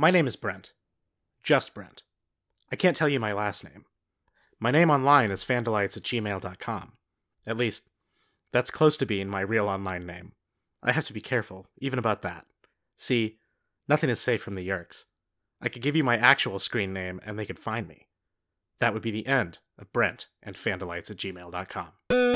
My name is Brent. Just Brent. I can't tell you my last name. My name online is fandelites at gmail.com. At least, that's close to being my real online name. I have to be careful, even about that. See, nothing is safe from the Yeerks. I could give you my actual screen name and they could find me. That would be the end of Brent and fandelites at gmail.com.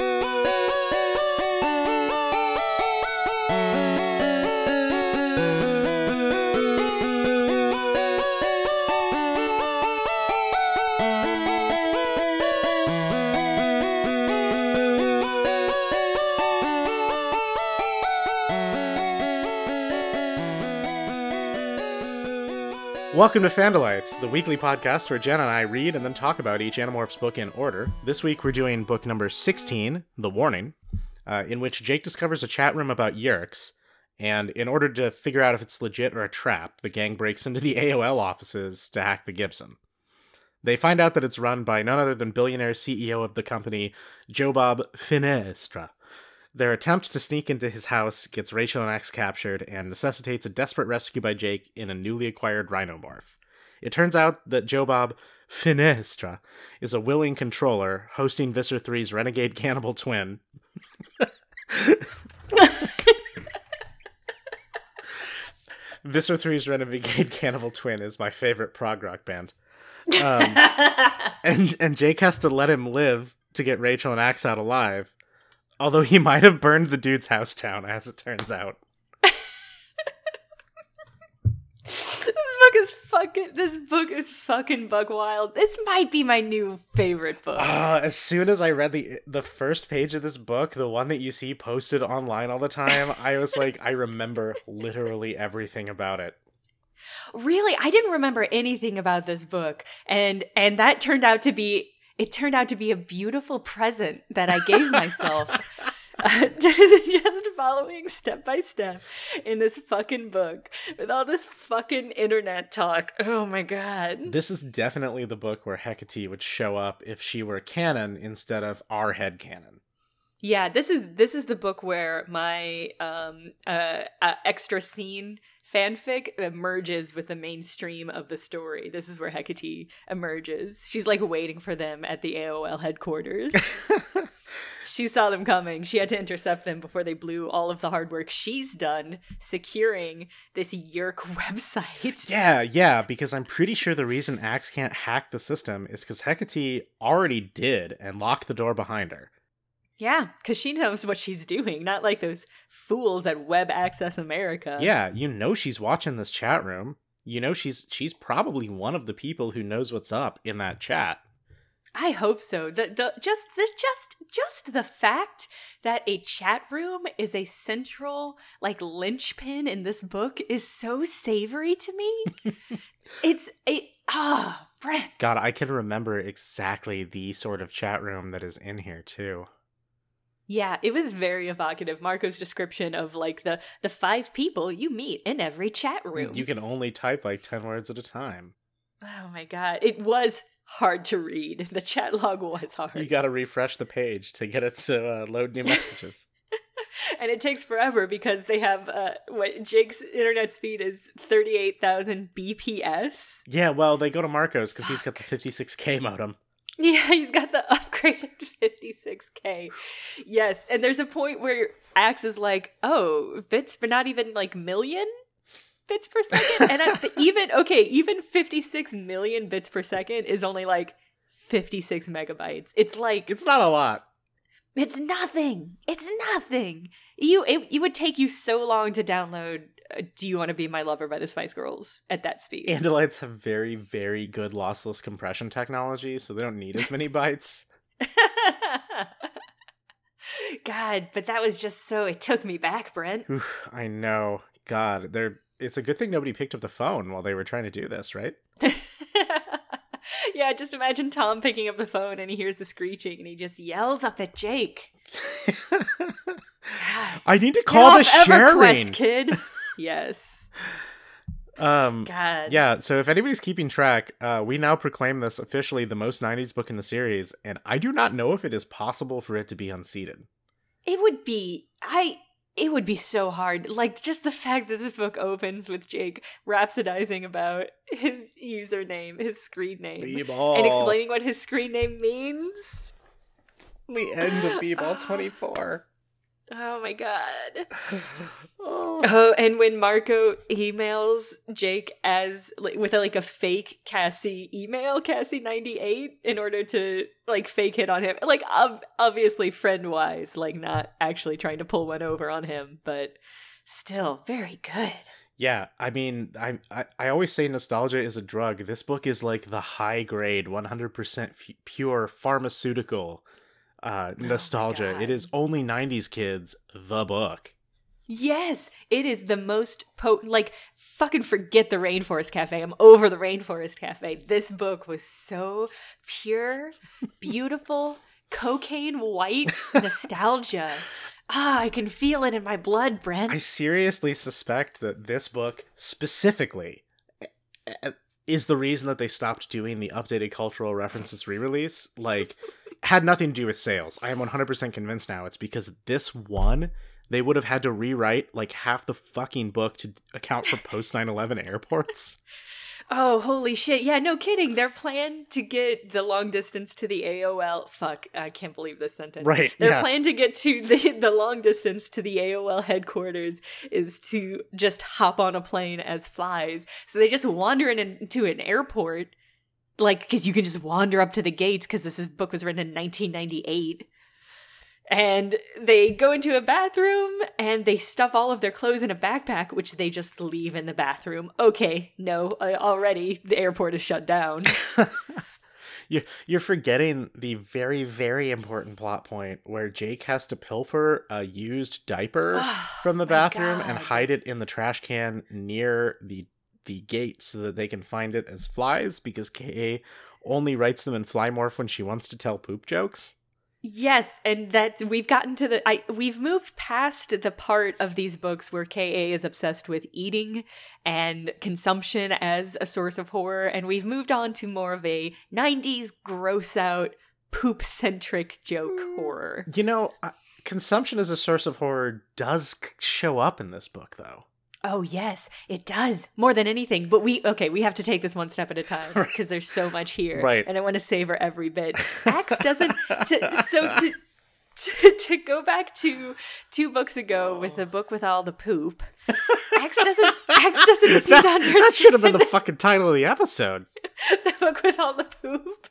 Welcome to Fandelites, the weekly podcast where Jen and I read and then talk about each Animorphs book in order. This week we're doing book number 16, The Warning, uh, in which Jake discovers a chat room about Yeerks, and in order to figure out if it's legit or a trap, the gang breaks into the AOL offices to hack the Gibson. They find out that it's run by none other than billionaire CEO of the company, Joe Bob Finestra. Their attempt to sneak into his house gets Rachel and Ax captured and necessitates a desperate rescue by Jake in a newly acquired rhinomorph. It turns out that Joe Bob Finestra is a willing controller hosting Visser 3's renegade cannibal twin. Visser 3's renegade cannibal twin is my favorite prog rock band. Um, and and Jake has to let him live to get Rachel and Ax out alive. Although he might have burned the dude's house down, as it turns out. this book is fucking. This book is fucking bug wild. This might be my new favorite book. Uh, as soon as I read the the first page of this book, the one that you see posted online all the time, I was like, I remember literally everything about it. Really, I didn't remember anything about this book, and and that turned out to be it turned out to be a beautiful present that I gave myself. Uh, just following step by step in this fucking book with all this fucking internet talk. Oh my god. This is definitely the book where Hecate would show up if she were canon instead of our head canon. Yeah, this is this is the book where my um uh, uh extra scene fanfic emerges with the mainstream of the story. This is where Hecate emerges. She's like waiting for them at the AOL headquarters. she saw them coming. She had to intercept them before they blew all of the hard work she's done securing this Yeerk website. Yeah, yeah, because I'm pretty sure the reason Ax can't hack the system is because Hecate already did and locked the door behind her. Yeah, because she knows what she's doing, not like those fools at Web Access America. Yeah, you know she's watching this chat room. You know she's she's probably one of the people who knows what's up in that chat. I hope so. The the just the just just the fact that a chat room is a central like linchpin in this book is so savory to me. it's a ah, Brent. God, I can remember exactly the sort of chat room that is in here too. Yeah, it was very evocative. Marco's description of like the the five people you meet in every chat room. You can only type like 10 words at a time. Oh my god. It was hard to read. The chat log was hard. You got to refresh the page to get it to uh, load new messages. and it takes forever because they have uh, what Jake's internet speed is 38,000 BPS. Yeah, well, they go to Marco's because he's got the 56k modem. Yeah, he's got the upgraded 56k. Yes, and there's a point where Ax is like, "Oh, bits, but not even like million bits per second." and I, even okay, even 56 million bits per second is only like 56 megabytes. It's like It's not a lot. It's nothing. It's nothing. You it, it would take you so long to download Uh, "Do You Want to Be My Lover" by the Spice Girls at that speed. Andalites have very, very good lossless compression technology, so they don't need as many bytes. God, but that was just so. It took me back, Brent. Oof, I know. God, they're. It's a good thing nobody picked up the phone while they were trying to do this, right? yeah, just imagine Tom picking up the phone and he hears the screeching and he just yells up at Jake. I need to call the sharing EverQuest, kid. Yes. Um, God. Yeah, so if anybody's keeping track, uh, we now proclaim this officially the most 90s book in the series, and I do not know if it is possible for it to be unseated. It would be. I. it would be so hard. Like just the fact that this book opens with Jake rhapsodizing about his username, his screen name, and explaining what his screen name means. the end of B-Ball 24. Oh my god. oh. Oh, and when Marco emails Jake as like, with a, like a fake Cassie email, Cassie ninety eight, in order to like fake hit on him, like ob- obviously friend wise, like not actually trying to pull one over on him, but still very good. Yeah, I mean, I, I I always say nostalgia is a drug. This book is like the high grade, 100% pure pharmaceutical uh, nostalgia. God. it is only 90s kids, the book. Yes, it is the most potent. Like, fucking forget the Rainforest Cafe. I'm over the Rainforest Cafe. This book was so pure, beautiful, cocaine white nostalgia. Ah, I can feel it in my blood, Brent. I seriously suspect that this book specifically uh, is the reason that they stopped doing the updated cultural references re-release. Like, had nothing to do with sales. I am 100% convinced now it's because this one they would have had to rewrite like half the fucking book to account for post 9/11 airports. Oh, holy shit. Yeah, no kidding. Their plan to get the long distance to the AOL. Fuck, I can't believe this sentence. Right, Their yeah. plan to get to the, the long distance to the AOL headquarters is to just hop on a plane as flies. So they just wander in, into an airport, like, because you can just wander up to the gates, because this is, book was written in 1998. And they go into a bathroom and they stuff all of their clothes in a backpack, which they just leave in the bathroom. Okay, no, already the airport is shut down. You you're forgetting the very very important plot point where Jake has to pilfer a used diaper from the bathroom and hide it in the trash can near the the gate so that they can find it as flies because KA only writes them in Flymorph when she wants to tell poop jokes. Yes, and that we've gotten to the I we've moved past the part of these books where KA is obsessed with eating and consumption as a source of horror and we've moved on to more of a 90s gross out poop centric joke horror. You know, uh, consumption as a source of horror does show up in this book though. Oh yes, it does. More than anything, but we okay, we have to take this one step at a time because there's so much here. Right. And I want to savor every bit. Ax doesn't to, so to to, to go back to two books ago with the book with all the poop. Ax doesn't Ax doesn't seem to understand That should have been the fucking title of the episode. the book with all the poop.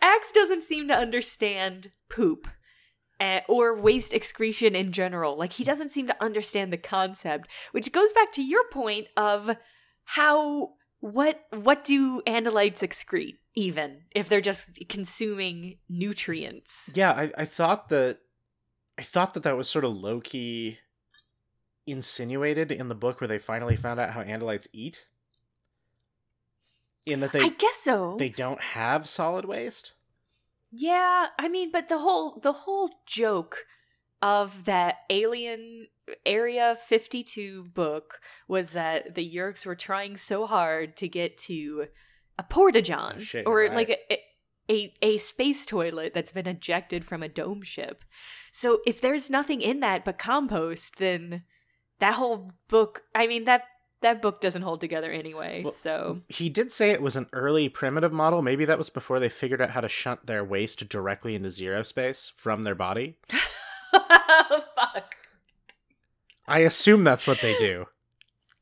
Ax doesn't seem to understand poop uh, or waste excretion in general. Like, he doesn't seem to understand the concept, which goes back to your point of how. What what do andalites excrete even if they're just consuming nutrients? Yeah, I, I thought that I thought that that was sort of low key insinuated in the book where they finally found out how andalites eat. In that they I guess so. they don't have solid waste. Yeah, I mean, but the whole the whole joke of that alien area 52 book was that the Yeerks were trying so hard to get to a Oh, shit, or you're like a, a a space toilet that's been ejected from a dome ship. So if there's nothing in that but compost, then that whole book, I mean that that book doesn't hold together anyway. Well, so He did say it was an early primitive model. Maybe that was before they figured out how to shunt their waste directly into zero space from their body. fuck. I assume that's what they do.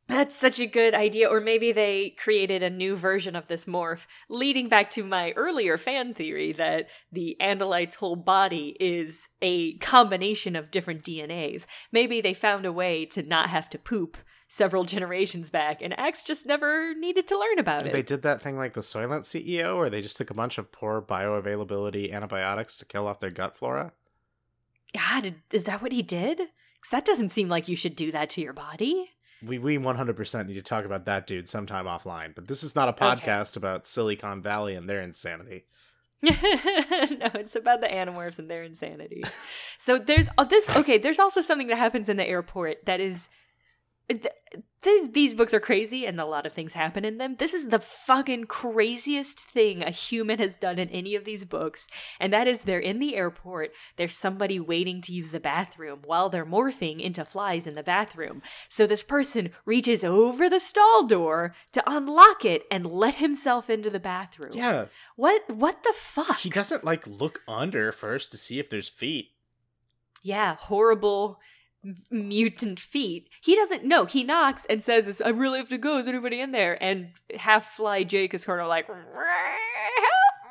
That's such a good idea. Or maybe they created a new version of this morph, leading back to my earlier fan theory that the Andalite's whole body is a combination of different DNAs. Maybe they found a way to not have to poop several generations back, and X just never needed to learn about it. They did that thing like the Soylent CEO, where they just took a bunch of poor bioavailability antibiotics to kill off their gut flora. God, is that what he did? Because that doesn't seem like you should do that to your body. We we 100% need to talk about that dude sometime offline, but this is not a podcast about Silicon Valley and their insanity. no, it's about the Animorphs and their insanity. so there's uh, this. Okay, there's also something that happens in the airport that is th- these these books are crazy and a lot of things happen in them. This is the fucking craziest thing a human has done in any of these books. And that is they're in the airport, there's somebody waiting to use the bathroom while they're morphing into flies in the bathroom. So this person reaches over the stall door to unlock it and let himself into the bathroom. Yeah. What what the fuck? He doesn't like look under first to see if there's feet. yeah, horrible mutant feet. He doesn't know. He knocks and says, "I really have to go. Is anybody in there?" And half fly Jake is kind of like, "Help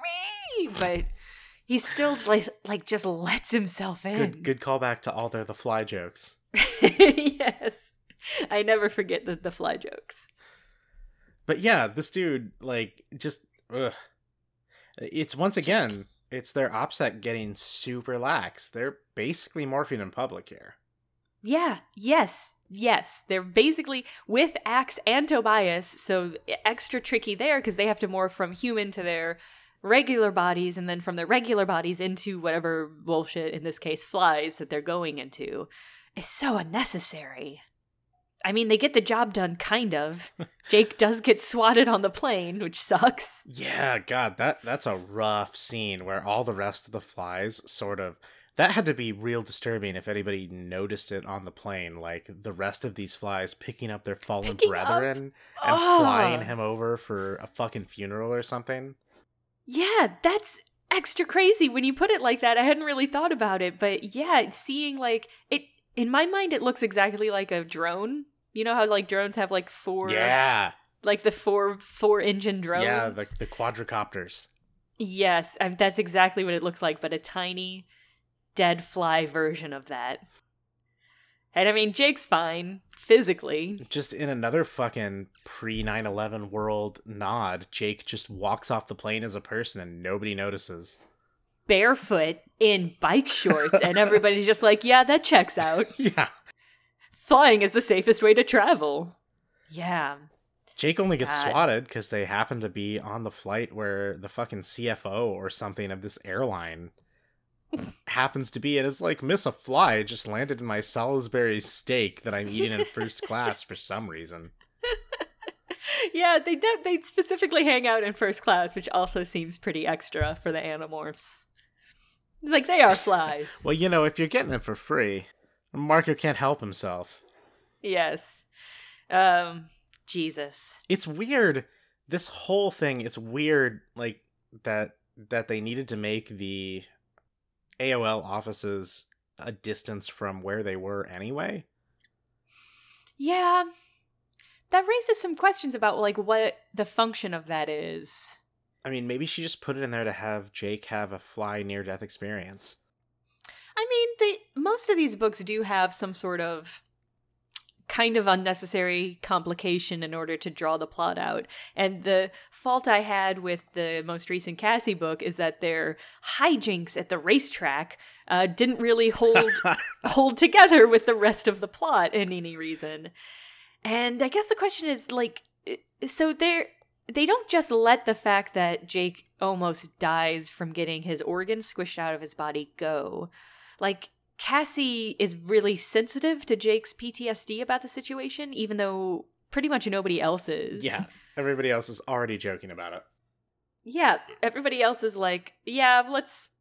me!" But he still like like just lets himself in. Good good callback to all their the fly jokes. yes, I never forget the the fly jokes. But yeah, this dude like just ugh. It's once Just- again, it's their OPSEC getting super lax. They're basically morphing in public here. Yeah, yes, yes. They're basically with Ax and Tobias, so extra tricky there because they have to morph from human to their regular bodies and then from their regular bodies into whatever bullshit, in this case, flies that they're going into. It's so unnecessary. I mean, they get the job done, kind of. Jake does get swatted on the plane, which sucks. Yeah, god, that that's a rough scene where all the rest of the flies sort of that had to be real disturbing if anybody noticed it on the plane, like the rest of these flies picking up their fallen Picking up? brethren and Ah. flying him over for a fucking funeral or something. Yeah, that's extra crazy when you put it like that. I hadn't really thought about it, but yeah, seeing like it in my mind it looks exactly like a drone. You know how like drones have like four Yeah. like the four four engine drones? Yeah, like the quadricopters. Yes, um, that's exactly what it looks like, but a tiny dead fly version of that. And I mean, Jake's fine physically. Just in another fucking pre 9/11 world nod, Jake just walks off the plane as a person and nobody notices. Barefoot in bike shorts, and everybody's just like, yeah, that checks out. Yeah. Flying is the safest way to travel. Yeah. Jake only gets God. swatted because they happen to be on the flight where the fucking CFO or something of this airline happens to be. And it's like, miss a fly just landed in my Salisbury steak that I'm eating in first class for some reason. yeah, they de- they specifically hang out in first class, which also seems pretty extra for the animorphs. Like they are flies. Well, you know, if you're getting it for free, Marco can't help himself. yes. Um Jesus. It's weird. This whole thing, it's weird, like that that they needed to make the AOL offices a distance from where they were anyway. Yeah. That raises some questions about like what the function of that is. I mean, maybe she just put it in there to have Jake have a fly near death experience. I mean, the most of these books do have some sort of kind of unnecessary complication in order to draw the plot out. And the fault I had with the most recent Cassie book is that their hijinks at the racetrack uh, didn't really hold hold together with the rest of the plot in any reason. And I guess the question is like so they're they don't just let the fact that Jake almost dies from getting his organs squished out of his body go. Like Cassie is really sensitive to Jake's PTSD about the situation, even though pretty much nobody else is. yeah, everybody else is already joking about it. Yeah, everybody else is like, yeah, let's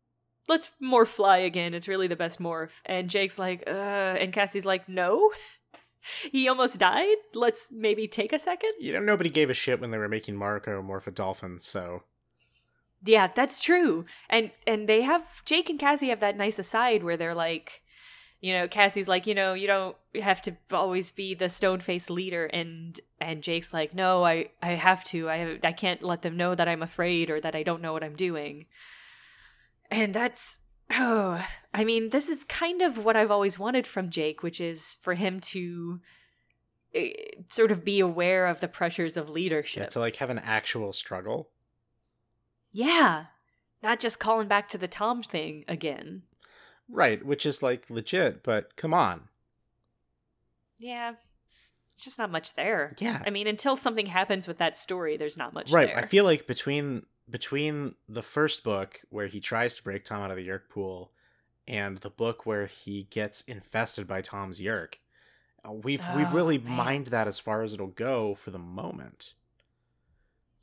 let's morph fly again. It's really the best morph. And Jake's like, uh, and Cassie's like, no. he almost died. Let's maybe take a second. You know, nobody gave a shit when they were making Marco morph a dolphin, so Yeah, that's true. And and they have Jake and Cassie have that nice aside where they're like, you know, Cassie's like, you know, you don't have to always be the stone faced leader and and Jake's like, no, I I have to. I I can't let them know that I'm afraid or that I don't know what I'm doing. And that's oh, I mean, this is kind of what I've always wanted from Jake, which is for him to eh, sort of be aware of the pressures of leadership. yeah, to like have an actual struggle. Yeah. Not just calling back to the Tom thing again. Right, which is like legit, but come on. Yeah. It's just not much there. Yeah. I mean, until something happens with that story, there's not much right there. i feel like between between the first book where he tries to break tom out of the yeerk pool and the book where he gets infested by tom's yeerk Uh, We've we've Oh, really man. mined that as far as it'll go for the moment.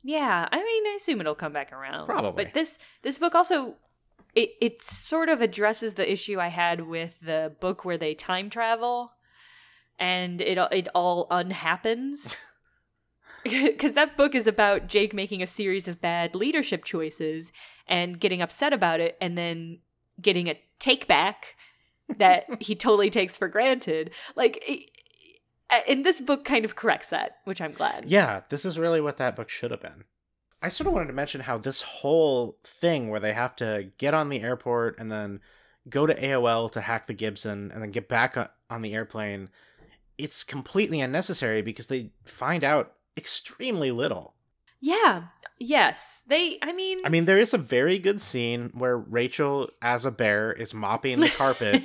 Yeah, I mean, I assume it'll come back around. Probably. But this this book also it it sort of addresses the issue I had with the book where they time travel and it it all unhappens. Cuz that book is about Jake making a series of bad leadership choices and getting upset about it and then getting a take back that he totally takes for granted. Like it, Uh, and this book kind of corrects that, which I'm glad. Yeah, this is really what that book should have been. I sort of wanted to mention how this whole thing where they have to get on the airport and then go to AOL to hack the Gibson and then get back on the airplane, it's completely unnecessary because they find out extremely little. Yeah. Yes. They I mean I mean, there is a very good scene where Rachel, as a bear, is mopping the carpet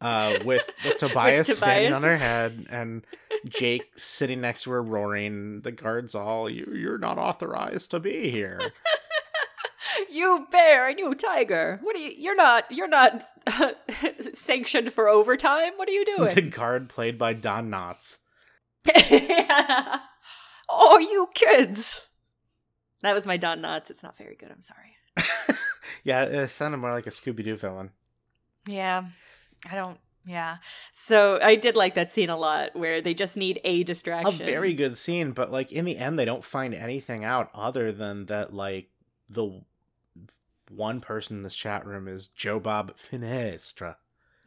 uh, with, with Tobias standing Tobias. on her head and Jake sitting next to her roaring. The guards all, you, you're not authorized to be here. you bear and you tiger. What are you you're not you're not sanctioned for overtime. What are you doing? the guard played by Don Knotts. oh, you kids. That was my Don Knotts. It's not very good. I'm sorry. Yeah, it sounded more like a Scooby Doo villain. Yeah. I don't yeah. So I did like that scene a lot where they just need a distraction. A very good scene, but like in the end, they don't find anything out other than that, like the one person in this chat room is Joe Bob Finestra.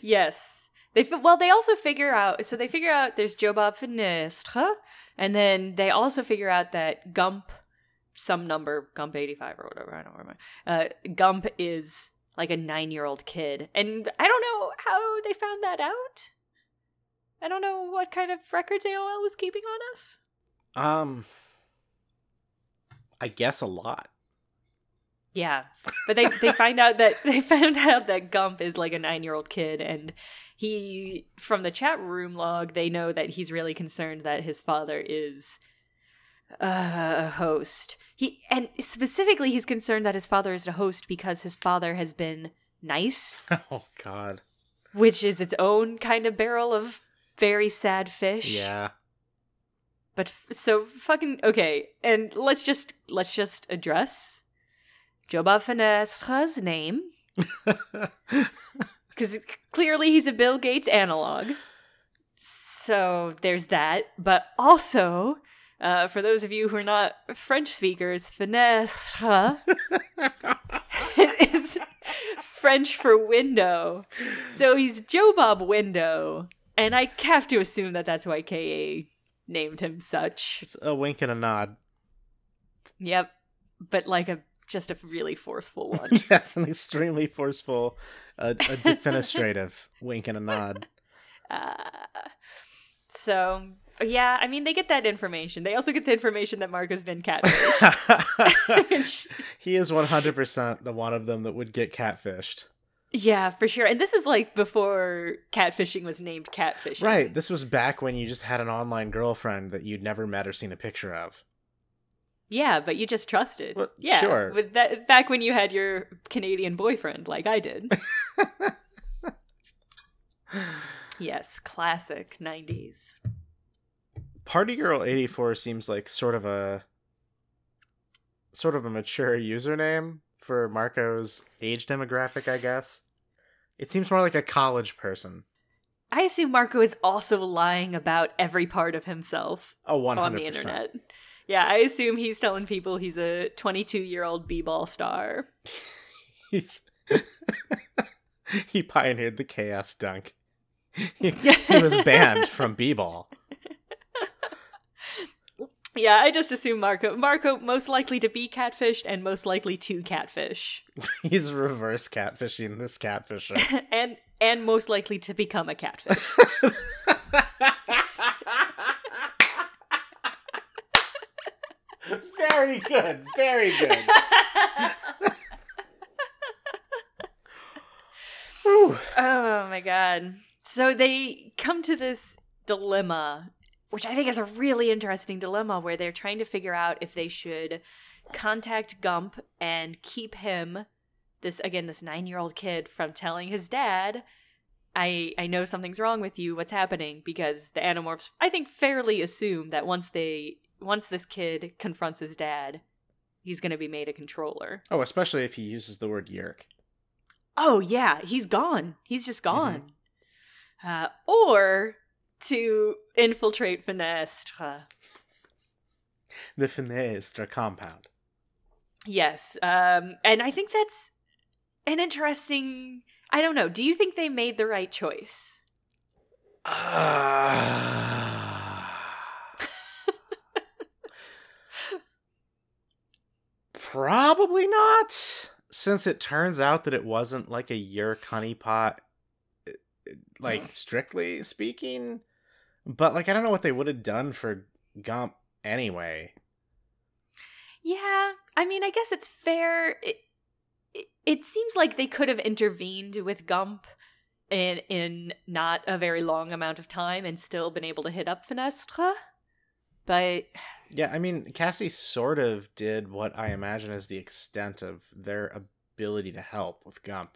yes. They well, they also figure out. So they figure out there's Joe Bob Fenestre, and then they also figure out that Gump, some number, Gump eighty five or whatever. I don't remember. Uh, Gump is like a nine year old kid, and I don't know how they found that out. I don't know what kind of records AOL was keeping on us. Um, I guess a lot. Yeah, but they they find out that they found out that Gump is like a nine year old kid, and he from the chat room log they know that he's really concerned that his father is a host. He and specifically he's concerned that his father is a host because his father has been nice, Oh God. which is its own kind of barrel of very sad fish. Yeah. But f- so fucking okay, and let's just let's just address Joba Bob Fenestre's name because clearly he's a Bill Gates analog. So there's that, but also. Uh, for those of you who are not French speakers, finestre is French for window. So he's Joe Bob Window, and I have to assume that that's why KA named him such. it's a wink and a nod. Yep, but like a just a really forceful one. yes, an extremely forceful, uh, a defenestrative wink and a nod. uh, so yeah, I mean they get that information. They also get the information that Mark has been catfished. he is 100% the one of them that would get catfished. yeah, for sure. And this is like before catfishing was named catfishing. Right. This was back when you just had an online girlfriend that you'd never met or seen a picture of. Yeah, but you just trusted. Well, yeah, sure. With that, back when you had your Canadian boyfriend, like I did. yes, classic '90s. Party Girl 84 seems like sort of a sort of a mature username for Marco's age demographic, I guess. It seems more like a college person. I assume Marco is also lying about every part of himself Oh, 100%. on the internet. Yeah, I assume he's telling people he's a 22 year old b-ball star. He's he pioneered the chaos dunk. He, he was banned from b-ball. Yeah, I just assume Marco. Marco most likely to be catfished and most likely to catfish, He's reverse catfishing this catfisher. and and most likely to become a catfish. very good. Very good. Oh my god. So they come to this dilemma, which I think is a really interesting dilemma where they're trying to figure out if they should contact Gump and keep him this again this 9-year-old kid from telling his dad I I know something's wrong with you. What's happening? Because the Animorphs, I think, fairly assume that once they once this kid confronts his dad, he's going to be made a controller. Oh, especially if he uses the word yeerk. Oh yeah, he's gone. He's just gone. Uh, or to infiltrate Fenestre. The Fenestre compound. Yes, um, and I think that's an interesting. I don't know. Do you think they made the right choice? Uh, probably not, since it turns out that it wasn't like a yeerk honeypot, eh, like strictly speaking. But like, I don't know what they would have done for Gump anyway. Yeah, I mean, I guess it's fair. It, it, it seems like they could have intervened with Gump in in not a very long amount of time and still been able to hit up Fenestre. But Yeah, I mean, Cassie sort of did what I imagine is the extent of their ability to help with Gump.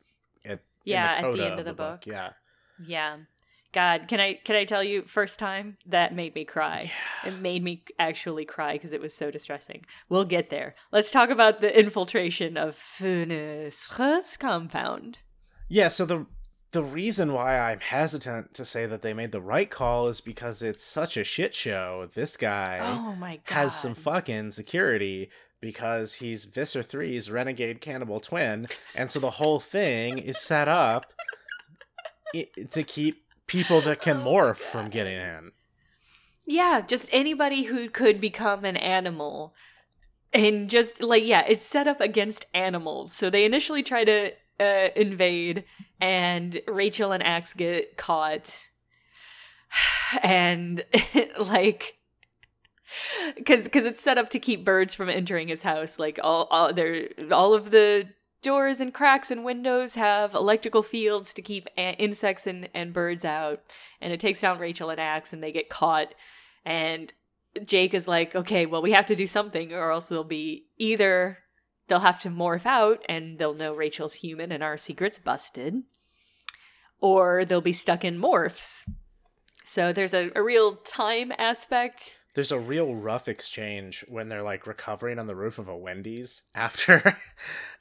At, Yeah, at in the end of the book. Yeah. yeah, God, can I can I tell you? First time that made me cry. It made me actually cry because it was so distressing. We'll get there. Let's talk about the infiltration of Fenestre's compound. Yeah, so the the reason why I'm hesitant to say that they made the right call is because it's such a shit show. This guy Oh my god. has some fucking security because he's Visser 3's renegade cannibal twin, and so the whole thing is set up to keep people that can Oh, morph God. from getting in. Yeah, just anybody who could become an animal. And just like, yeah, it's set up against animals. So they initially try to uh, invade, and Rachel and Ax get caught. And like, because because it's set up to keep birds from entering his house. Like all all there all of the doors and cracks and windows have electrical fields to keep a- insects and, and birds out. And it takes down Rachel and Ax, and they get caught. And Jake is like, okay, well, we have to do something, or else they'll be either they'll have to morph out and they'll know Rachel's human and our secret's busted, or they'll be stuck in morphs. So there's a, a real time aspect. There's a real rough exchange when they're like recovering on the roof of a Wendy's after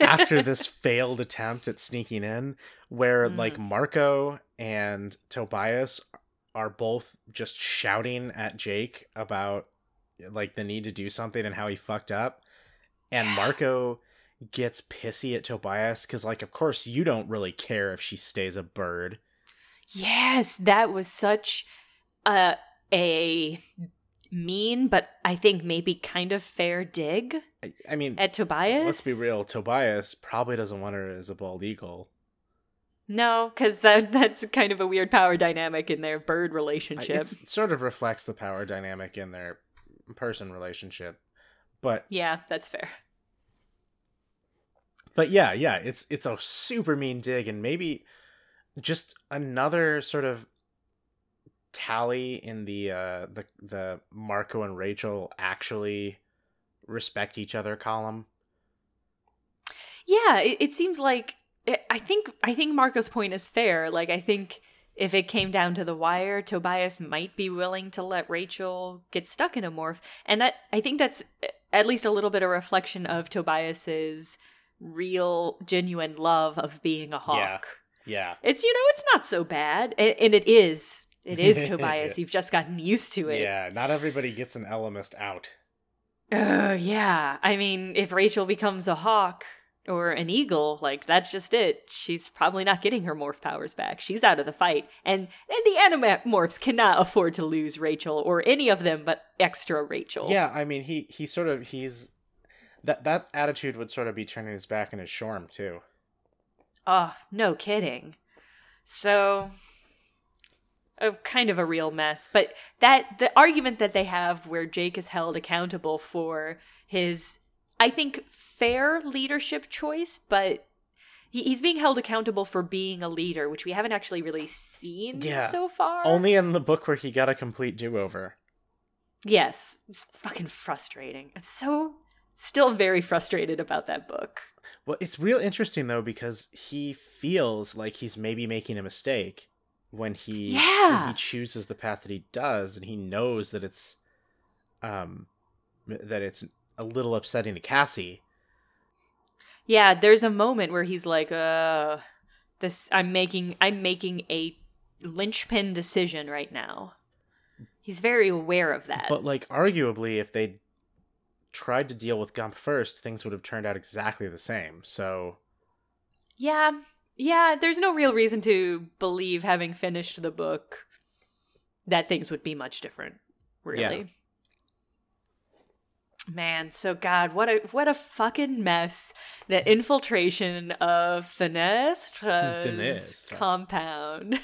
after this failed attempt at sneaking in where Mm. like Marco and Tobias are both just shouting at Jake about like the need to do something and how he fucked up and Yeah. Marco gets pissy at Tobias cuz like of course you don't really care if she stays a bird. Yes, that was such a a mean, but I think maybe kind of fair dig I, I mean at Tobias. let's be real, Tobias probably doesn't want her as a bald eagle. No, because that that's kind of a weird power dynamic in their bird relationship. It sort of reflects the power dynamic in their person relationship. But Yeah, that's fair. but yeah, yeah, it's it's a super mean dig and maybe just another sort of tally in the uh the the Marco and Rachel actually respect each other column. Yeah, it, it seems like it, I think I think Marco's point is fair. Like I think if it came down to the wire, Tobias might be willing to let Rachel get stuck in a morph, and that I think that's uh, at least a little bit of reflection of Tobias's real, genuine love of being a hawk. Yeah. It's you know it's not so bad, and, and it is. It is Tobias. You've just gotten used to it. Yeah, not everybody gets an Ellimist out. Uh, yeah. I mean, if Rachel becomes a hawk or an eagle, like that's just it. She's probably not getting her morph powers back. She's out of the fight, and and the animorphs cannot afford to lose Rachel or any of them, but extra Rachel. Yeah, I mean he he sort of he's that that attitude would sort of be turning his back on his shorm too. Oh, no kidding. So, a kind of a real mess. But that the argument that they have where Jake is held accountable for his, I think, fair leadership choice, but he, he's being held accountable for being a leader, which we haven't actually really seen Yeah. so far. Only in the book where he got a complete do over. yes, it's fucking frustrating. It's so still very frustrated about that book. Well, it's real interesting though because he feels like he's maybe making a mistake when he Yeah. when he chooses the path that he does, and he knows that it's um that it's a little upsetting to Cassie. Yeah, there's a moment where he's like, uh this I'm making I'm making a linchpin decision right now. He's very aware of that. But like arguably, if they tried to deal with Gump first, things would have turned out exactly the same. So yeah. Yeah, there's no real reason to believe having finished the book that things would be much different, really. Man, so God, what a what a fucking mess! The infiltration of Finestra's Finestra. compound.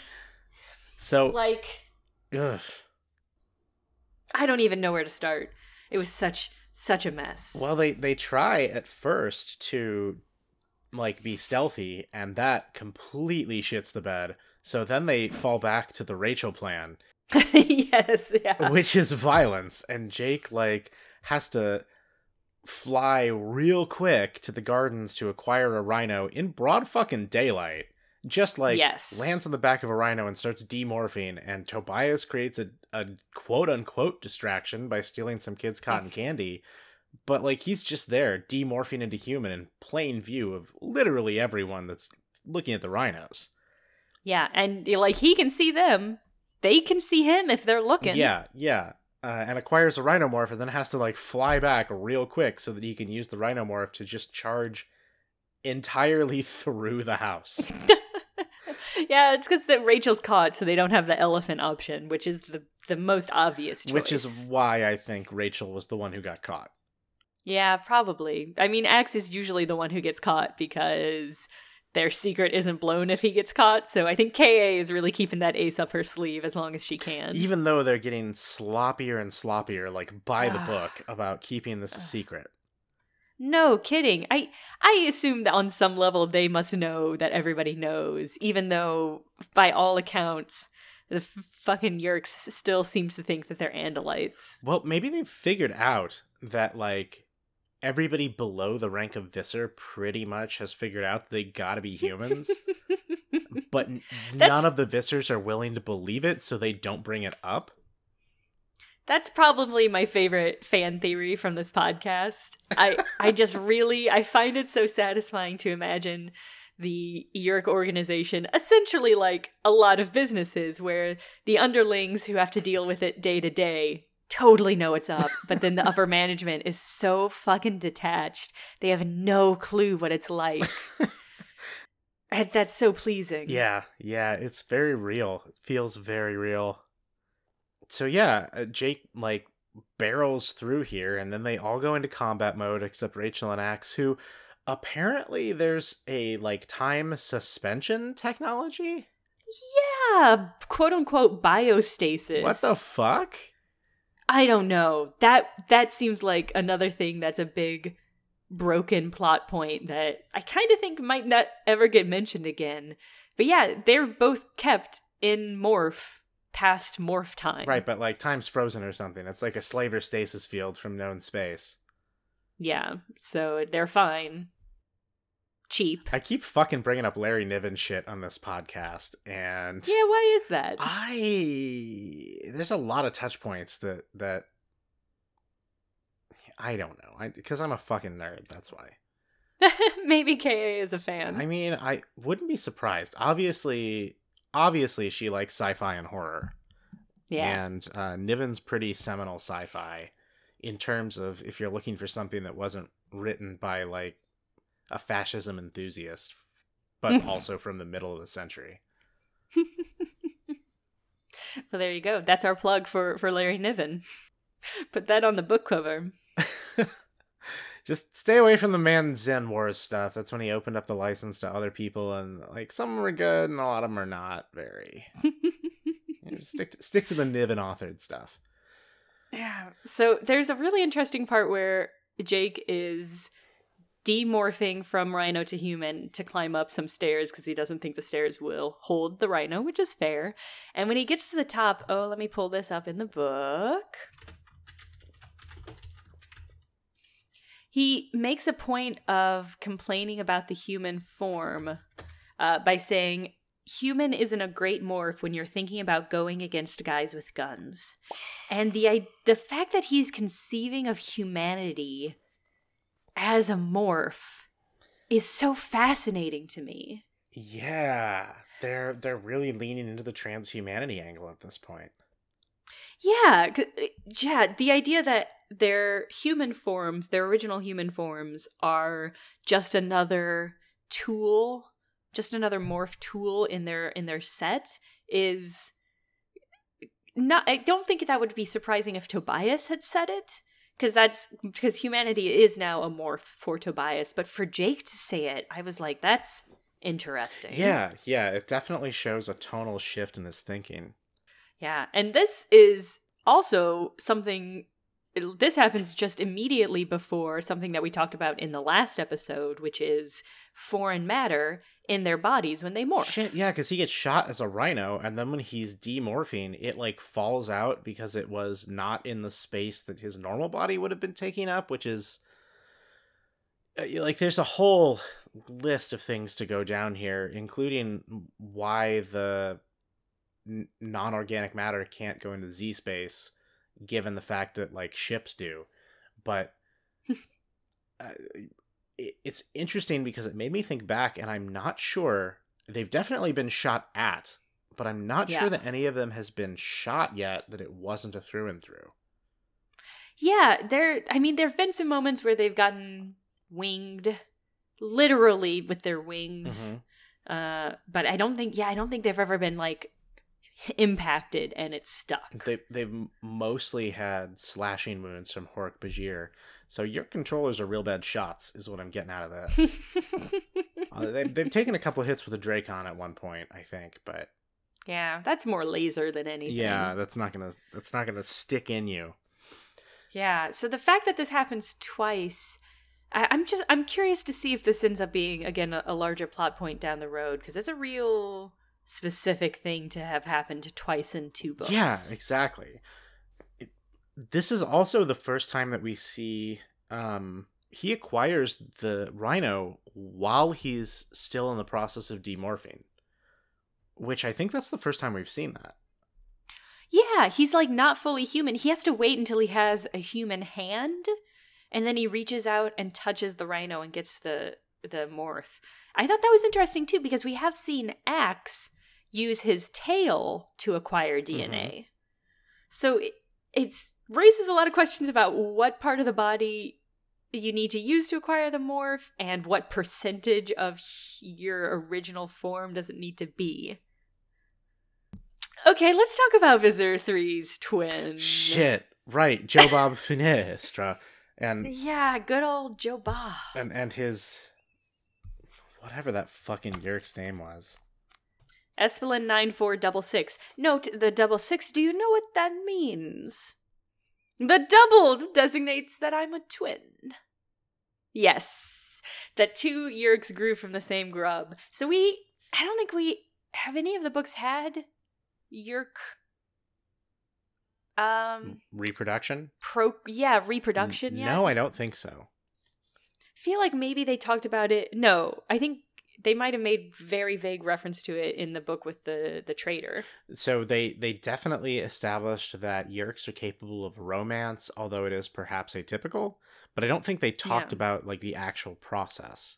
so like, ugh. I don't even know where to start. It was such such a mess. Well, they they try at first to like be stealthy, and that completely shits the bed. So then they fall back to the Rachel plan, yes, yeah. which is violence, and Jake like has to fly real quick to the gardens to acquire a rhino in broad fucking daylight. Just like Yes. lands on the back of a rhino and starts demorphing, and Tobias creates a, a quote unquote distraction by stealing some kid's cotton candy. But like he's just there, demorphing into human in plain view of literally everyone that's looking at the rhinos. Yeah, and like he can see them. They can see him if they're looking. Yeah, yeah. Uh, and acquires a rhinomorph and then has to like fly back real quick so that he can use the rhinomorph to just charge entirely through the house. yeah, it's because that Rachel's caught, so they don't have the elephant option, which is the the most obvious choice. Which is why I think Rachel was the one who got caught. Yeah, probably. I mean, Ax is usually the one who gets caught because their secret isn't blown if he gets caught. So I think Ka is really keeping that ace up her sleeve as long as she can. Even though they're getting sloppier and sloppier, like by the book, about keeping this a secret. No kidding. I I assume that on some level they must know that everybody knows, even though by all accounts the f- fucking Yeerks still seems to think that they're Andalites. Well, maybe they've figured out that like everybody below the rank of Visser pretty much has figured out they gotta be humans. but n- none of the Vissers are willing to believe it, so they don't bring it up. That's probably my favorite fan theory from this podcast. I I just really I find it so satisfying to imagine the Yeerk organization essentially like a lot of businesses where the underlings who have to deal with it day to day totally know what's up, but then the upper management is so fucking detached. They have no clue what it's like. and that's so pleasing. Yeah, yeah, it's very real. It feels very real. So yeah, uh, Jake like barrels through here, and then they all go into combat mode except Rachel and Ax, who apparently there's a like time suspension technology. Yeah, quote unquote biostasis. What the fuck? I don't know. That that seems like another thing that's a big broken plot point that I kind of think might not ever get mentioned again. But yeah, they're both kept in morph past morph time. Right, but like time's frozen or something. It's like a slaver stasis field from known space. Yeah. So they're fine. Cheap. I keep fucking bringing up Larry Niven shit on this podcast, and Yeah, why is that? I there's a lot of touch points that that I don't know. I because I'm a fucking nerd. That's why. Maybe KA is a fan. I mean, I wouldn't be surprised. Obviously, obviously, she likes sci-fi and horror, yeah. and uh, Niven's pretty seminal sci-fi in terms of if you're looking for something that wasn't written by like a fascism enthusiast, but also from the middle of the century. Well, there you go. That's our plug for for Larry Niven. Put that on the book cover. Just stay away from the Man-Kzin Wars stuff. That's when he opened up the license to other people, and like some were good and a lot of them are not very. Stick to, stick to the Niven authored stuff. Yeah. So there's a really interesting part where Jake is demorphing from rhino to human to climb up some stairs because he doesn't think the stairs will hold the rhino, which is fair. And when he gets to the top, oh, let me pull this up in the book. he makes a point of complaining about the human form uh, by saying human isn't a great morph when you're thinking about going against guys with guns and the the fact that he's conceiving of humanity as a morph is so fascinating to me Yeah, they're they're really leaning into the transhumanity angle at this point. Yeah, uh, yeah. The idea that their human forms, their original human forms, are just another tool, just another morph tool in their in their set is not. I don't think that would be surprising if Tobias had said it, because that's because humanity is now a morph for Tobias. But for Jake to say it, I was like, that's interesting. Yeah, yeah, it definitely shows a tonal shift in his thinking. Yeah, and this is also something. This happens just immediately before something that we talked about in the last episode, which is foreign matter in their bodies when they morph. Shit, yeah, because he gets shot as a rhino, and then when he's demorphing, it like falls out because it was not in the space that his normal body would have been taking up, which is uh, like there's a whole list of things to go down here, including why the non-organic matter can't go into Z space, given the fact that like ships do, but. uh, it- it's interesting because it made me think back and i'm not sure they've definitely been shot at but i'm not Yeah. sure that any of them has been shot yet that it wasn't a through and through Yeah, there. I mean, there have been some moments where they've gotten winged, literally with their wings. Mhm. Uh, but I don't think. Yeah, I don't think they've ever been like impacted and it's stuck. they, they've mostly had slashing wounds from hork bajir so your controllers are real bad shots is what i'm getting out of this uh, they, they've taken a couple hits with a dracon at one point i think but yeah, that's more laser than anything. yeah that's not gonna that's not gonna stick in you Yeah. So the fact that this happens twice, I, I'm just I'm curious to see if this ends up being again a, a larger plot point down the road because it's a real specific thing to have happened twice in two books. Yeah, exactly. It- this is also the first time that we see um he acquires the rhino while he's still in the process of demorphing. Which I think that's the first time we've seen that. Yeah, he's like not fully human. He has to wait until he has a human hand, and then he reaches out and touches the rhino and gets the the morph. I thought that was interesting too because we have seen Ax use his tail to acquire mm-hmm. DNA. So it it's raises a lot of questions about what part of the body you need to use to acquire the morph and what percentage of your original form does it need to be. Okay, let's talk about Visser 3's twin. Shit. Right, Joe Bob Fenestre. And Yeah, good old Joe Bob. and and his whatever that fucking Yeerk's name was. Esplin 9466. Note the double six. Do you know what that means? The double designates that I'm a twin. Yes, that two Yeerks grew from the same grub. So we, I don't think we have any of the books had Yeerk Um, Reproduction? pro, yeah, reproduction. N- yet? No, I don't think so. feel like maybe they talked about it. No, I think they might have made very vague reference to it in the book with the the traitor. So they they definitely established that Yeerks are capable of romance, although it is perhaps atypical. But I don't think they talked Yeah. about like the actual process.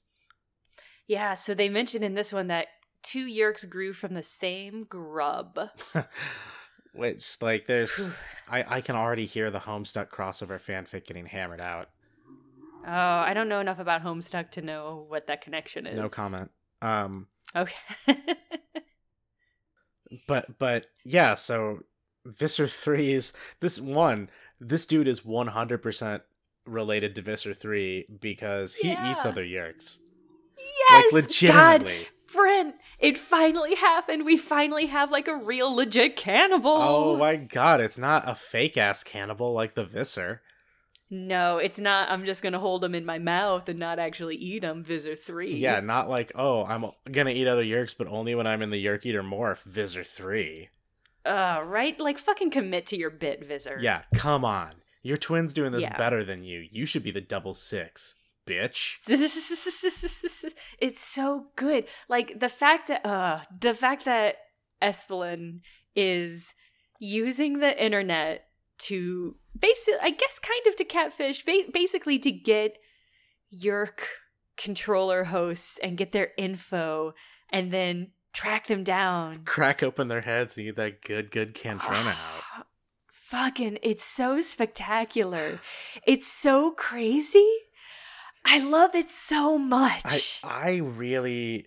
Yeah, so they mentioned in this one that two Yeerks grew from the same grub. Which like there's I I can already hear the Homestuck crossover fanfic getting hammered out. Oh, I don't know enough about Homestuck to know what that connection is. No comment. Um Okay. but but yeah, so Visser 3 is this one, this dude is 100% related to Visser 3 because he eats other Yeerks. yes, like legitimately. God, Brent, it finally happened. We finally have like a real legit cannibal. Oh my god, it's not a fake ass cannibal like the Visser. No, it's not. I'm just gonna hold them in my mouth and not actually eat them. Visser three. Yeah, not like, oh, I'm gonna eat other Yeerks, but only when I'm in the Yeerk Eater Morph, Visser 3. Uh, right. Like fucking commit to your bit, Visser. Yeah, come on. Your twin's doing this Yeah. better than you. You should be the double six, bitch. it's so good. Like the fact that uh the fact that Esplin is using the internet to basically I guess kind of to catfish, ba- basically to get Yeerk controller hosts and get their info and then track them down. Crack open their heads and get that good, good Kandrona out. Fucking, it's so spectacular. It's so crazy. I love it so much. I I really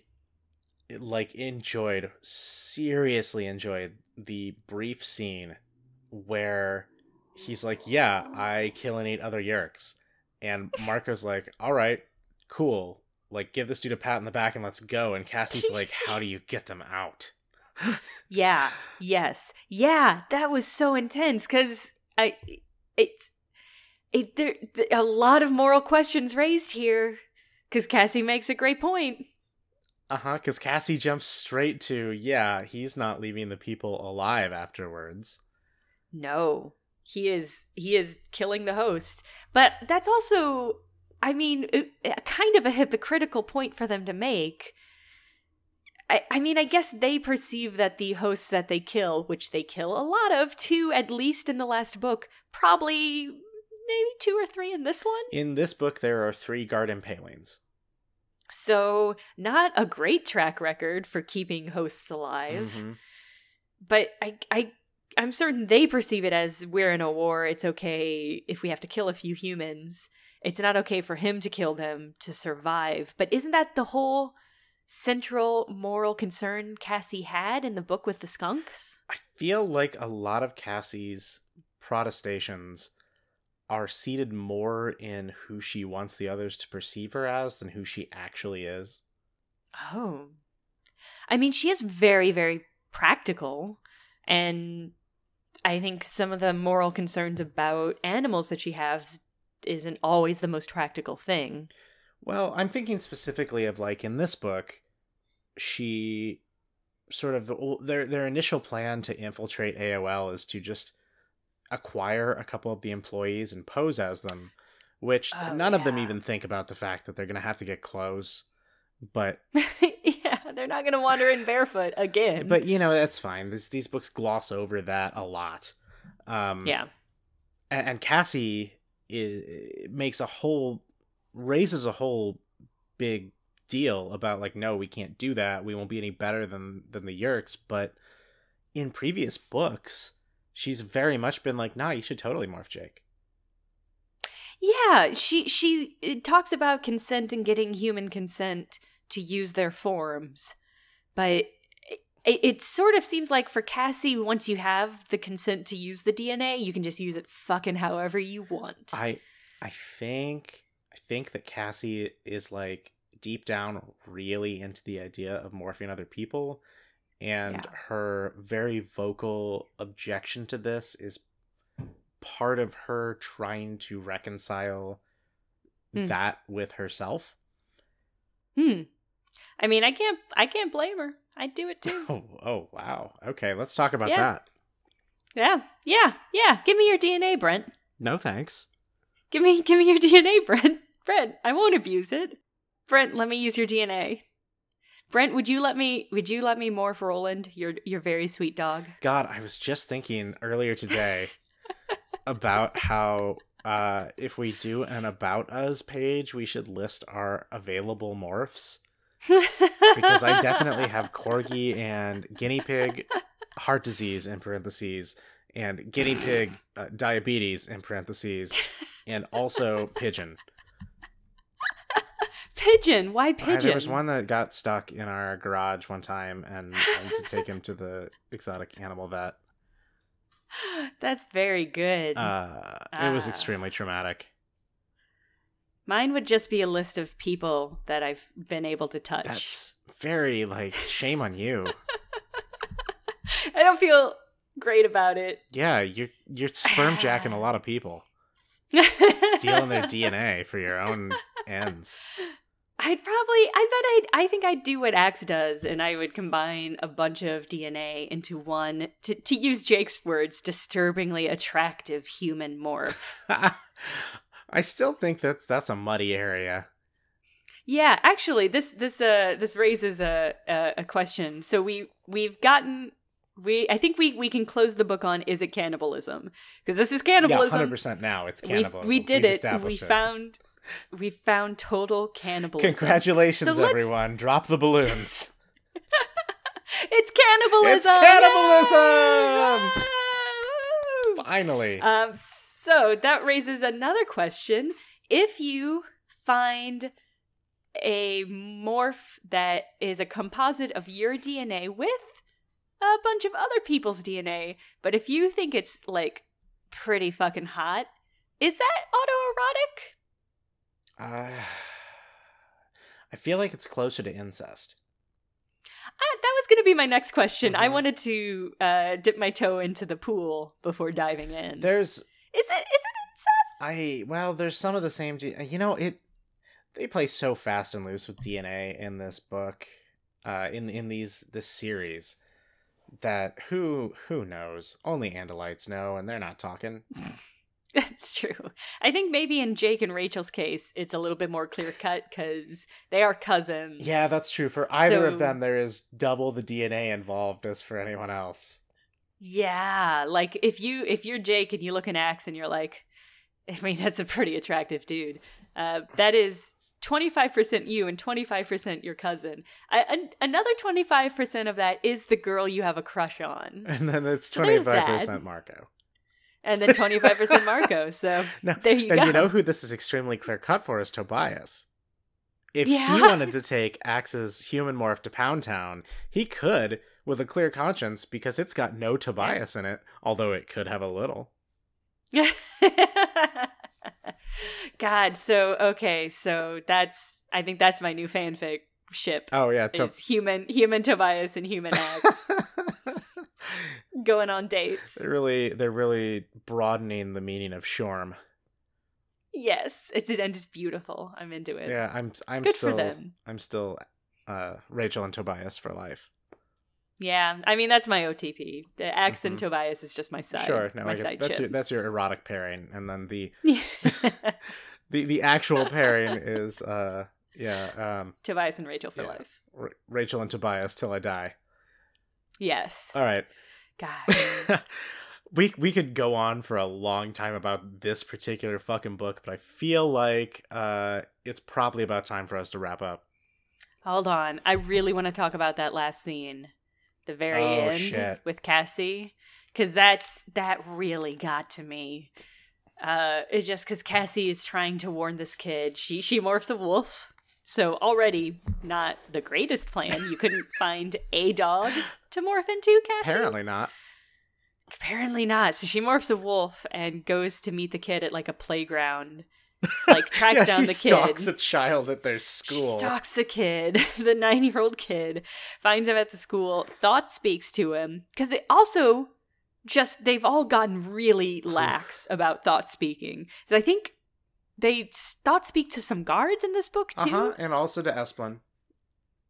like enjoyed seriously enjoyed the brief scene where he's like, "Yeah, I kill and eat other yeerks," and Marco's like, "All right, cool. Like, give this dude a pat on the back and let's go." And Cassie's like, "How do you get them out?" Yeah. Yes. Yeah. That was so intense because I, it's, it there a lot of moral questions raised here because Cassie makes a great point. Uh huh. Because Cassie jumps straight to, "Yeah, he's not leaving the people alive afterwards." No, he is he is killing the host, but that's also, I mean, a- a kind of a hypocritical point for them to make. I, I mean, I guess they perceive that the hosts that they kill, which they kill a lot of, two at least in the last book, probably maybe two or three in this one. In this book, there are three garden impalings. So, not a great track record for keeping hosts alive. Mhm. But I, I, I'm certain they perceive it as we're in a war. It's okay if we have to kill a few humans. It's not okay for him to kill them to survive. But isn't that the whole central moral concern Cassie had in the book with the skunks? I feel like a lot of Cassie's protestations are seated more in who she wants the others to perceive her as than who she actually is. Oh. I mean, she is very, very practical. And I think some of the moral concerns about animals that she has isn't always the most practical thing. Well, I'm thinking specifically of like in this book, she sort of their their initial plan to infiltrate AOL is to just acquire a couple of the employees and pose as them, which Oh, none of them even think about the fact that they're going to have to get clothes. But yeah, they're not going to wander in barefoot again. but you know that's fine. These these books gloss over that a lot. Um, yeah. and, and Cassie is, makes a whole raises a whole big deal about like no we can't do that we won't be any better than than the Yeerks but in previous books she's very much been like nah you should totally morph Jake Yeah, she she talks about consent and getting human consent to use their forms. But it, it sort of seems like for Cassie once you have the consent to use the DNA, you can just use it fucking however you want. I I think I think that Cassie is like deep down really into the idea of morphing other people and Yeah. her very vocal objection to this is part of her trying to reconcile Hmm. that with herself. Hmm. I mean, I can't I can't blame her. I'd do it too. Oh, oh wow. Okay, let's talk about Yeah. that. yeah. Yeah. Yeah. Give me your DNA, Brent. No thanks. Give me give me your DNA, Brent. Brent, I won't abuse it. Brent, let me use your DNA. Brent, would you let me would you let me morph Roland, your your very sweet dog? God, I was just thinking earlier today about how uh, if we do an about us page, we should list our available morphs because I definitely have corgi and guinea pig heart disease in parentheses and guinea pig uh, diabetes in parentheses and also pigeon. pigeon. Why Uh, pigeon? there was one that got stuck in our garage one time and I had to take him to the exotic animal vet. That's very good. Uh, it was Ah. extremely traumatic. Mine would just be a list of people that I've been able to touch. That's very like shame on you. I don't feel great about it. Yeah, you're you're sperm jacking a lot of people, stealing their DNA for your own ends. I'd probably, I bet I'd, I think I'd do what Ax does, and I would combine a bunch of DNA into one, to, to use Jake's words, disturbingly attractive human morph. I still think that's that's a muddy area. Yeah, actually, this this uh this raises a a, a question. So we we've gotten we I think we we can close the book on is it cannibalism because this is cannibalism. Yeah, hundred percent. Now it's cannibalism. we did We've it. We found we found total cannibalism. Congratulations, So everyone! Drop the balloons. It's cannibalism. It's cannibalism! Yay! Finally, Um, so that raises another question. If you find a morph that is a composite of your DNA with a bunch of other people's DNA, but if you think it's like pretty fucking hot, is that autoerotic? Uh, I feel like it's closer to incest. Uh, that was going to be my next question. I Mhm. wanted to uh, dip my toe into the pool before diving in. There's Is it is it incest? I well, there's some of the same. You know, it they play so fast and loose with DNA in this book, uh, in in these this series, that who who knows? Only Andalites know, and they're not talking. That's true. I think maybe in Jake and Rachel's case, it's a little bit more clear cut because they are cousins. Yeah, that's true. For either So- of them, there is double the DNA involved as for anyone else. yeah. Like if you if you're Jake and you look in Ax and you're like, I mean, that's a pretty attractive dude. Uh, that is. 25% you and 25% your cousin. I, an, another 25% of that is the girl you have a crush on. And then it's So twenty there's five that. percent Marco. And then 25% Marco. So No, there you and go. And you know who this is extremely clear cut for is Tobias. If Yeah. he wanted to take Ax's human morph to Pound Town, he could with a clear conscience because it's got no Tobias in it, although it could have a little. God, so okay, so that's I think that's my new fanfic ship. Oh yeah, to- is human human Tobias and human Ax going on dates. they're really they're really broadening the meaning of Shorm. Yes, it's and it's beautiful. I'm into it. Yeah, I'm I'm Good still for them. I'm still uh Rachel and Tobias for life. Yeah, I mean that's my OTP. The Ax and Mhm. Tobias is just my side. sure, no, my side that's chip. your that's your erotic pairing, and then the the the actual pairing is uh yeah um Tobias and Rachel for Yeah. life. R- Rachel and Tobias till I die. Yes. All right. God. we we could go on for a long time about this particular fucking book, but I feel like uh it's probably about time for us to wrap up. Hold on. I really want to talk about that last scene. The very Oh, end shit. with Cassie. Cause that's that really got to me. Uh it just cause Cassie is trying to warn this kid. She she morphs a wolf. So already not the greatest plan. You couldn't find a dog to morph into, Cassie. Apparently not. Apparently not. So she morphs a wolf and goes to meet the kid at like a playground. Like tracks yeah, down she the stalks kid. a child at their She school. stalks the kid, the nine year old kid, finds him at the school, thought speaks to him. Because they also just, they've all gotten really lax about thought speaking. So I think they thought speak to some guards in this book too. Uh-huh, and also to Esplin.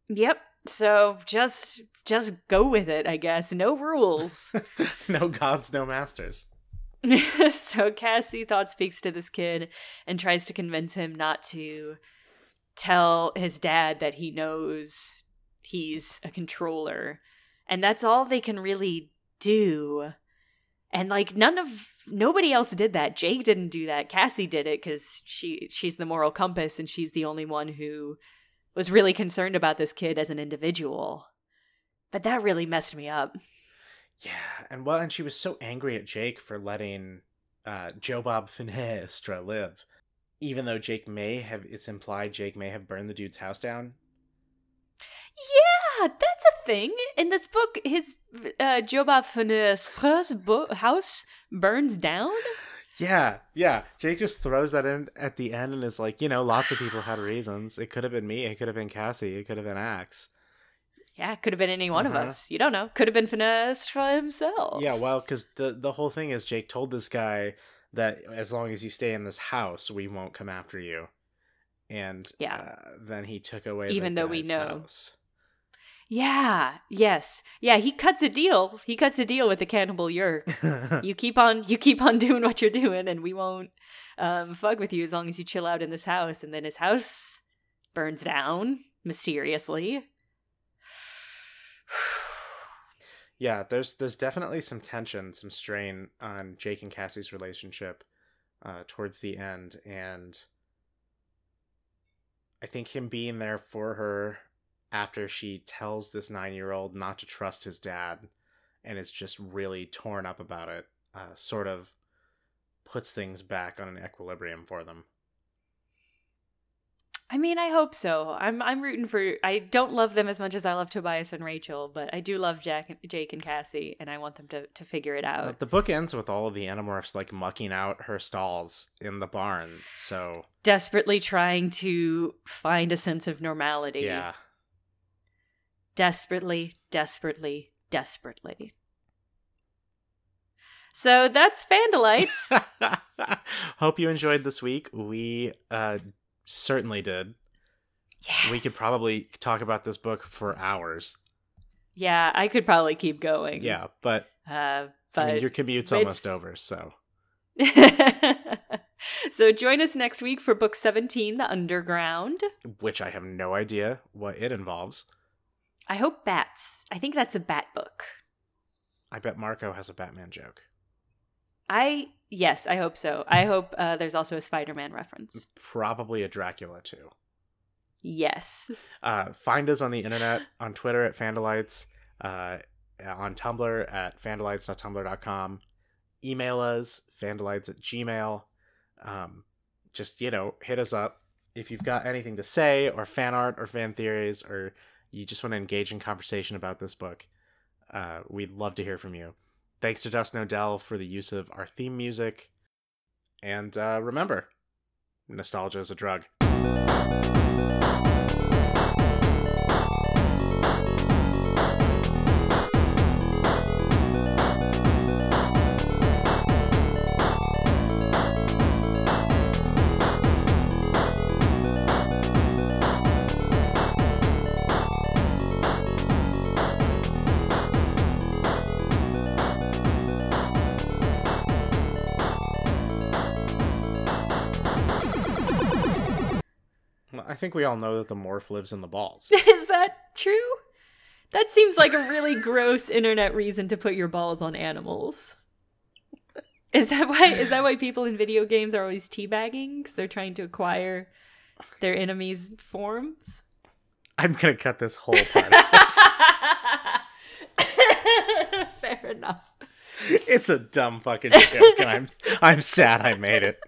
Yep. So just, just go with it, I guess. No rules. no gods, no masters. so Cassie thought speaks to this kid and tries to convince him not to tell his dad that he knows he's a controller. And that's all they can really do. And like none of nobody else did that. Jake didn't do that. Cassie did it cuz she she's the moral compass and she's the only one who was really concerned about this kid as an individual. But that really messed me up. Yeah, and well, and she was so angry at Jake for letting uh, Joe Bob Fenestre live, even though Jake may have. It's implied Jake may have burned the dude's house down. That's a thing. In this book, his uh, Joba Fenestre's bo- house burns down. Yeah, yeah. Jake just throws that in at the end and is like, you know, lots of people had reasons. It could have been me. It could have been Cassie. It could have been Ax. Yeah, it could have been any one Uh-huh. of us. You don't know. Could have been Fenestre himself. Yeah, well, because the the whole thing is Jake told this guy that as long as you stay in this house, we won't come after you. and Yeah. uh, then he took away Even the though we know. house. Yeah. Yes. Yeah. He cuts a deal. He cuts a deal with the cannibal Yeerk. you keep on. You keep on doing what you're doing, and we won't um, fuck with you as long as you chill out in this house. And then his house burns down mysteriously. yeah, there's there's definitely some tension, some strain on Jake and Cassie's relationship uh, towards the end, and I think him being there for her after she tells this nine year old not to trust his dad, and is just really torn up about it, uh, sort of puts things back on an equilibrium for them. I mean, I hope so. I'm I'm rooting for. I don't love them as much as I love Tobias and Rachel, but I do love Jack, Jake, and Cassie, and I want them to to figure it out. the book ends with all of the animorphs like mucking out her stalls in the barn, so Desperately trying to find a sense of normality. yeah. Desperately, desperately, desperately. So that's Fandalites. Hope you enjoyed this week. We uh certainly did. yes. We could probably talk about this book for hours. Yeah, I could probably keep going. Yeah, but, Uh, but I mean, your commute's almost over, so so join us next week for book 17, The Underground. which I have no idea what it involves. I hope bats. I think that's a bat book. I bet Marco has a Batman joke. I yes, I hope so. I hope uh, there's also a Spider-Man reference. Probably a Dracula too. Yes. Uh, find us on the internet on Twitter at Fandalites, uh, on Tumblr at fandalites.tumblr.com. Email us, fandalites at gmail. Um, just, you know, hit us up. If you've got anything to say, or fan art, or fan theories, or you just want to engage in conversation about this book, uh, we'd love to hear from you. Thanks to Dustin Odell for the use of our theme music. And uh, remember, nostalgia is a drug. I think we all know that the morph lives in the balls. Is that true? That seems like a really gross internet reason to put your balls on animals. Is that why? Is that why people in video games are always teabagging? Because they're trying to acquire their enemies' forms. I'm gonna cut this whole part out. Fair enough. it's a dumb fucking joke, and I'm I'm sad I made it.